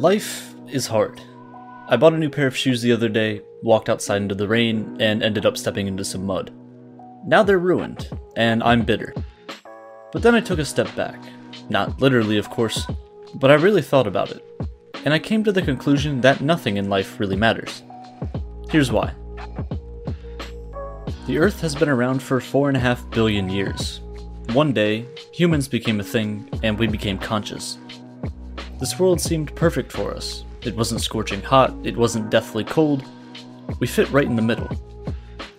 Life is hard. I bought a new pair of shoes the other day, walked outside into the rain, and ended up stepping into some mud. Now they're ruined, and I'm bitter. But then I took a step back. Not literally, of course, but I really thought about it. And I came to the conclusion that nothing in life really matters. Here's why. The Earth has been around for 4.5 billion years. One day, humans became a thing, and we became conscious. This world seemed perfect for us. It wasn't scorching hot, it wasn't deathly cold. We fit right in the middle.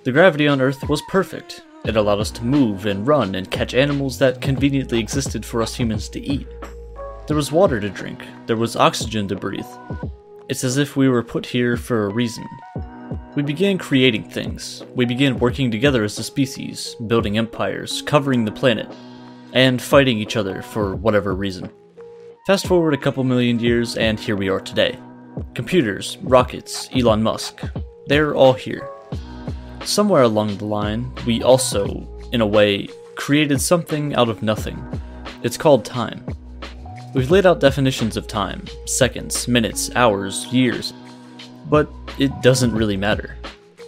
The gravity on Earth was perfect. It allowed us to move and run and catch animals that conveniently existed for us humans to eat. There was water to drink, there was oxygen to breathe. It's as if we were put here for a reason. We began creating things. We began working together as a species, building empires, covering the planet, and fighting each other for whatever reason. Fast forward a couple million years, and here we are today. Computers, rockets, Elon Musk, they're all here. Somewhere along the line, we also, in a way, created something out of nothing. It's called time. We've laid out definitions of time seconds, minutes, hours, years but it doesn't really matter.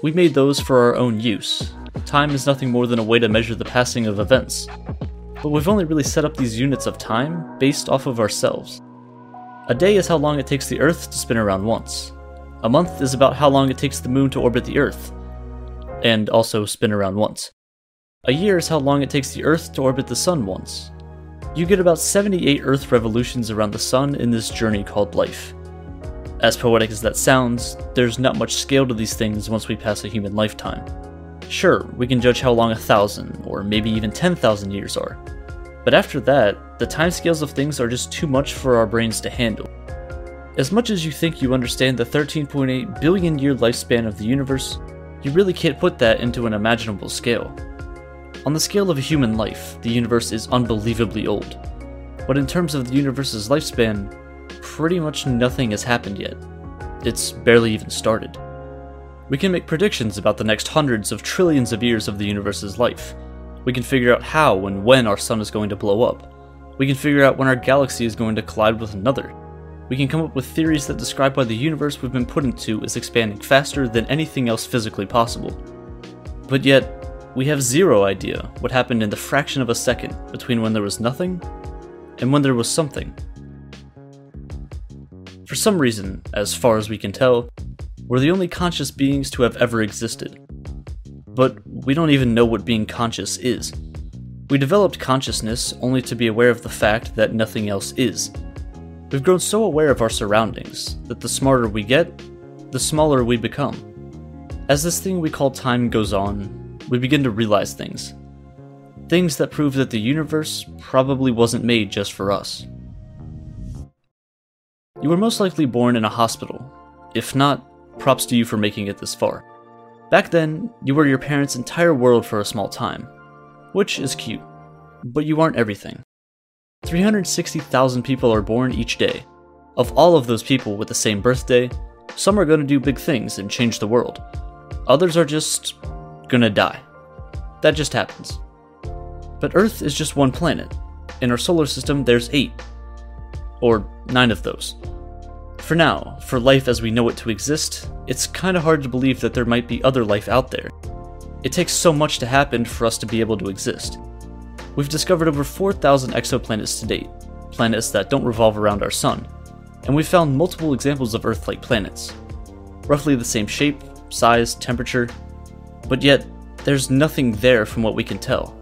We made those for our own use. Time is nothing more than a way to measure the passing of events but we've only really set up these units of time based off of ourselves. A day is how long it takes the Earth to spin around once. A month is about how long it takes the Moon to orbit the Earth, and also spin around once. A year is how long it takes the Earth to orbit the Sun once. You get about 78 Earth revolutions around the Sun in this journey called life. As poetic as that sounds, there's not much scale to these things once we pass a human lifetime. Sure, we can judge how long a thousand, or maybe even 10,000 years are. But after that, the timescales of things are just too much for our brains to handle. As much as you think you understand the 13.8 billion year lifespan of the universe, you really can't put that into an imaginable scale. On the scale of a human life, the universe is unbelievably old. But in terms of the universe's lifespan, pretty much nothing has happened yet. It's barely even started. We can make predictions about the next hundreds of trillions of years of the universe's life. We can figure out how and when our sun is going to blow up. We can figure out when our galaxy is going to collide with another. We can come up with theories that describe why the universe we've been put into is expanding faster than anything else physically possible. But yet, we have zero idea what happened in the fraction of a second between when there was nothing and when there was something. For some reason, as far as we can tell, we're the only conscious beings to have ever existed. But we don't even know what being conscious is. We developed consciousness only to be aware of the fact that nothing else is. We've grown so aware of our surroundings that the smarter we get, the smaller we become. As this thing we call time goes on, we begin to realize things. Things that prove that the universe probably wasn't made just for us. You were most likely born in a hospital. If not, props to you for making it this far. Back then, you were your parents' entire world for a small time, which is cute, but you aren't everything. 360,000 people are born each day. Of all of those people with the same birthday, some are gonna do big things and change the world. Others are just gonna die. That just happens. But Earth is just one planet. In our solar system, there's eight. Or nine of those. For now, for life as we know it to exist, it's kinda hard to believe that there might be other life out there. It takes so much to happen for us to be able to exist. We've discovered over 4,000 exoplanets to date, planets that don't revolve around our sun, and we've found multiple examples of Earth like planets. Roughly the same shape, size, temperature, but yet, there's nothing there from what we can tell.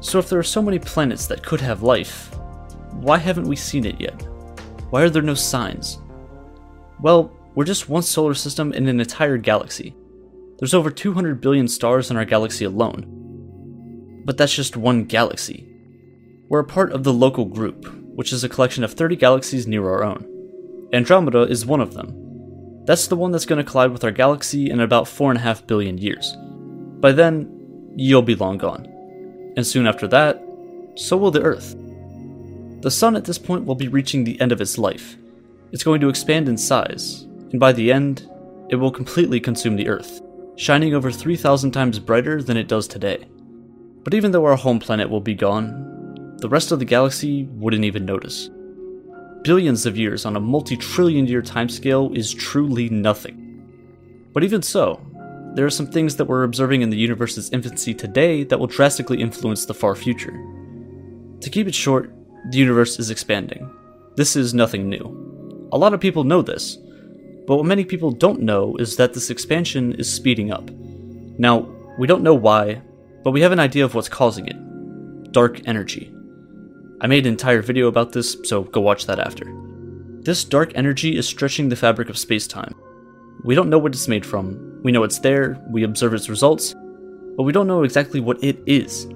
So, if there are so many planets that could have life, why haven't we seen it yet? Why are there no signs? Well, we're just one solar system in an entire galaxy. There's over 200 billion stars in our galaxy alone. But that's just one galaxy. We're a part of the Local Group, which is a collection of 30 galaxies near our own. Andromeda is one of them. That's the one that's going to collide with our galaxy in about 4.5 billion years. By then, you'll be long gone. And soon after that, so will the Earth. The Sun at this point will be reaching the end of its life. It's going to expand in size, and by the end, it will completely consume the Earth, shining over 3,000 times brighter than it does today. But even though our home planet will be gone, the rest of the galaxy wouldn't even notice. billions of years on a multi trillion year timescale is truly nothing. But even so, there are some things that we're observing in the universe's infancy today that will drastically influence the far future. To keep it short, the universe is expanding. This is nothing new. A lot of people know this, but what many people don't know is that this expansion is speeding up. Now, we don't know why, but we have an idea of what's causing it dark energy. I made an entire video about this, so go watch that after. This dark energy is stretching the fabric of space time. We don't know what it's made from, we know it's there, we observe its results, but we don't know exactly what it is,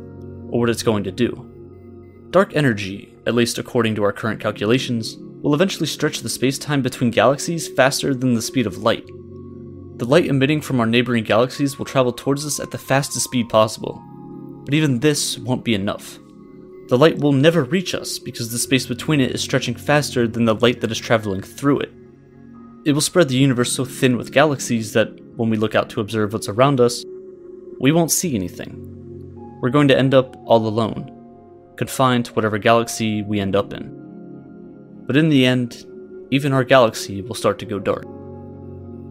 or what it's going to do. Dark energy, at least according to our current calculations, will eventually stretch the space-time between galaxies faster than the speed of light. The light emitting from our neighboring galaxies will travel towards us at the fastest speed possible. But even this won't be enough. The light will never reach us because the space between it is stretching faster than the light that is traveling through it. It will spread the universe so thin with galaxies that when we look out to observe what's around us, we won't see anything. We're going to end up all alone, confined to whatever galaxy we end up in. But in the end, even our galaxy will start to go dark.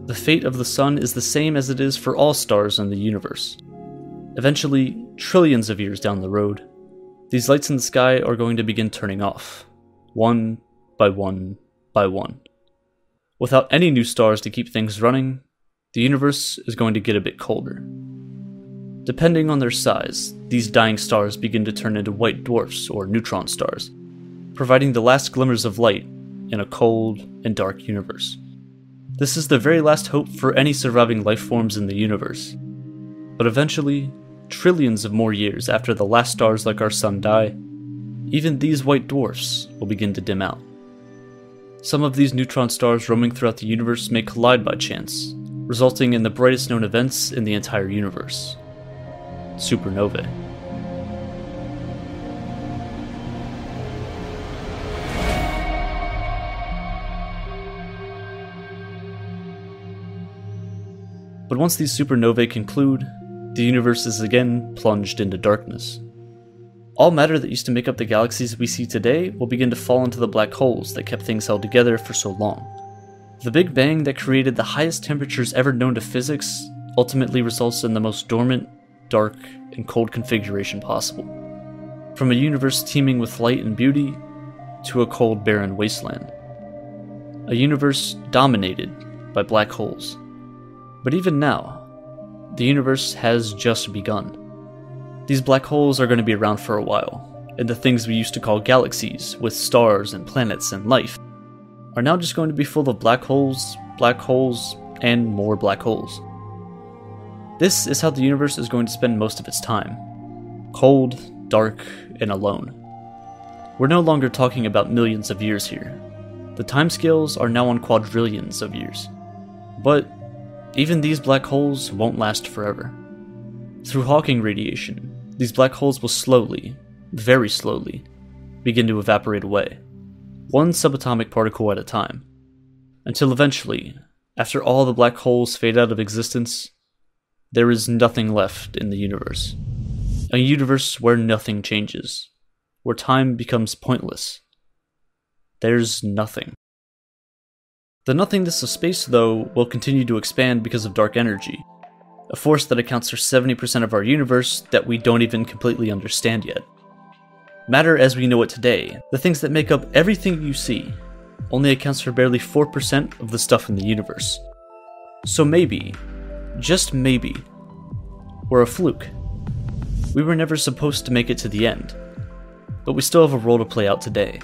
The fate of the sun is the same as it is for all stars in the universe. Eventually, trillions of years down the road, these lights in the sky are going to begin turning off, one by one by one. Without any new stars to keep things running, the universe is going to get a bit colder. Depending on their size, these dying stars begin to turn into white dwarfs or neutron stars, providing the last glimmers of light in a cold and dark universe. This is the very last hope for any surviving life forms in the universe. But eventually, trillions of more years after the last stars like our sun die, even these white dwarfs will begin to dim out. Some of these neutron stars roaming throughout the universe may collide by chance, resulting in the brightest known events in the entire universe supernovae. But once these supernovae conclude, the universe is again plunged into darkness. All matter that used to make up the galaxies we see today will begin to fall into the black holes that kept things held together for so long. The Big Bang that created the highest temperatures ever known to physics ultimately results in the most dormant, dark, and cold configuration possible. From a universe teeming with light and beauty to a cold, barren wasteland. A universe dominated by black holes. But even now, the universe has just begun. These black holes are going to be around for a while, and the things we used to call galaxies, with stars and planets and life, are now just going to be full of black holes, black holes, and more black holes. This is how the universe is going to spend most of its time cold, dark, and alone. We're no longer talking about millions of years here. The timescales are now on quadrillions of years. But even these black holes won't last forever. Through Hawking radiation, these black holes will slowly, very slowly, begin to evaporate away, one subatomic particle at a time, until eventually, after all the black holes fade out of existence, there is nothing left in the universe. A universe where nothing changes, where time becomes pointless. There's nothing. The nothingness of space, though, will continue to expand because of dark energy, a force that accounts for 70% of our universe that we don't even completely understand yet. Matter as we know it today, the things that make up everything you see, only accounts for barely 4% of the stuff in the universe. So maybe, just maybe, we're a fluke. We were never supposed to make it to the end, but we still have a role to play out today.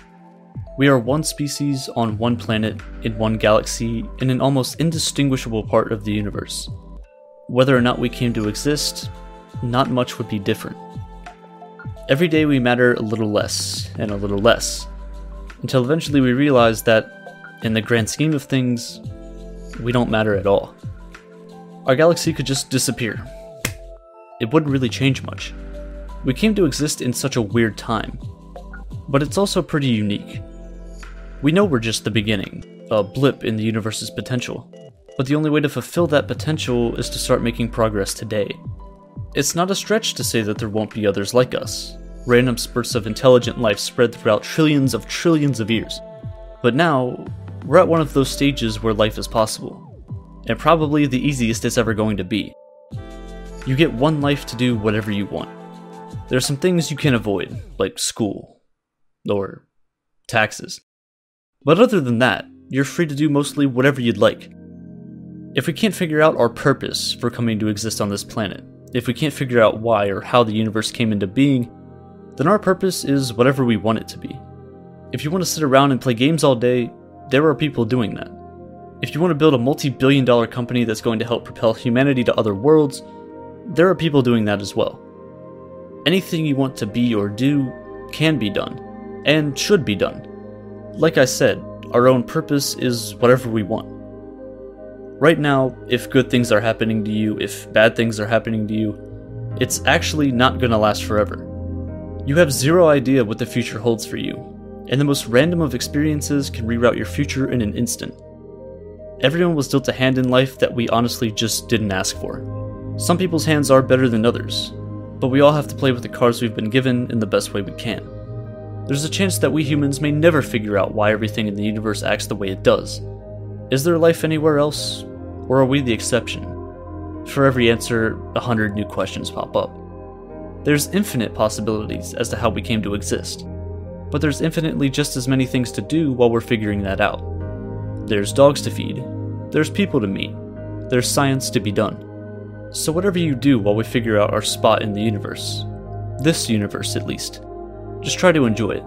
We are one species on one planet, in one galaxy, in an almost indistinguishable part of the universe. Whether or not we came to exist, not much would be different. Every day we matter a little less and a little less, until eventually we realize that, in the grand scheme of things, we don't matter at all. Our galaxy could just disappear. It wouldn't really change much. We came to exist in such a weird time, but it's also pretty unique. We know we're just the beginning, a blip in the universe's potential. But the only way to fulfill that potential is to start making progress today. It's not a stretch to say that there won't be others like us, random spurts of intelligent life spread throughout trillions of trillions of years. But now, we're at one of those stages where life is possible, and probably the easiest it's ever going to be. You get one life to do whatever you want. There are some things you can avoid, like school, or taxes. But other than that, you're free to do mostly whatever you'd like. If we can't figure out our purpose for coming to exist on this planet, if we can't figure out why or how the universe came into being, then our purpose is whatever we want it to be. If you want to sit around and play games all day, there are people doing that. If you want to build a multi billion dollar company that's going to help propel humanity to other worlds, there are people doing that as well. Anything you want to be or do can be done, and should be done. Like I said, our own purpose is whatever we want. Right now, if good things are happening to you, if bad things are happening to you, it's actually not gonna last forever. You have zero idea what the future holds for you, and the most random of experiences can reroute your future in an instant. Everyone was dealt a hand in life that we honestly just didn't ask for. Some people's hands are better than others, but we all have to play with the cards we've been given in the best way we can. There's a chance that we humans may never figure out why everything in the universe acts the way it does. Is there life anywhere else? Or are we the exception? For every answer, a hundred new questions pop up. There's infinite possibilities as to how we came to exist, but there's infinitely just as many things to do while we're figuring that out. There's dogs to feed, there's people to meet, there's science to be done. So, whatever you do while we figure out our spot in the universe, this universe at least, just try to enjoy it.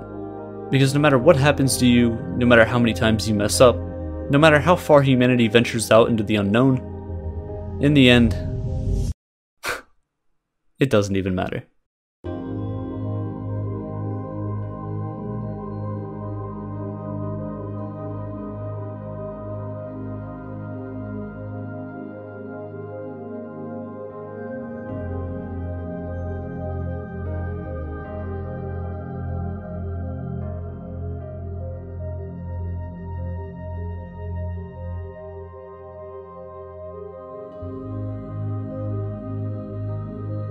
Because no matter what happens to you, no matter how many times you mess up, no matter how far humanity ventures out into the unknown, in the end, it doesn't even matter.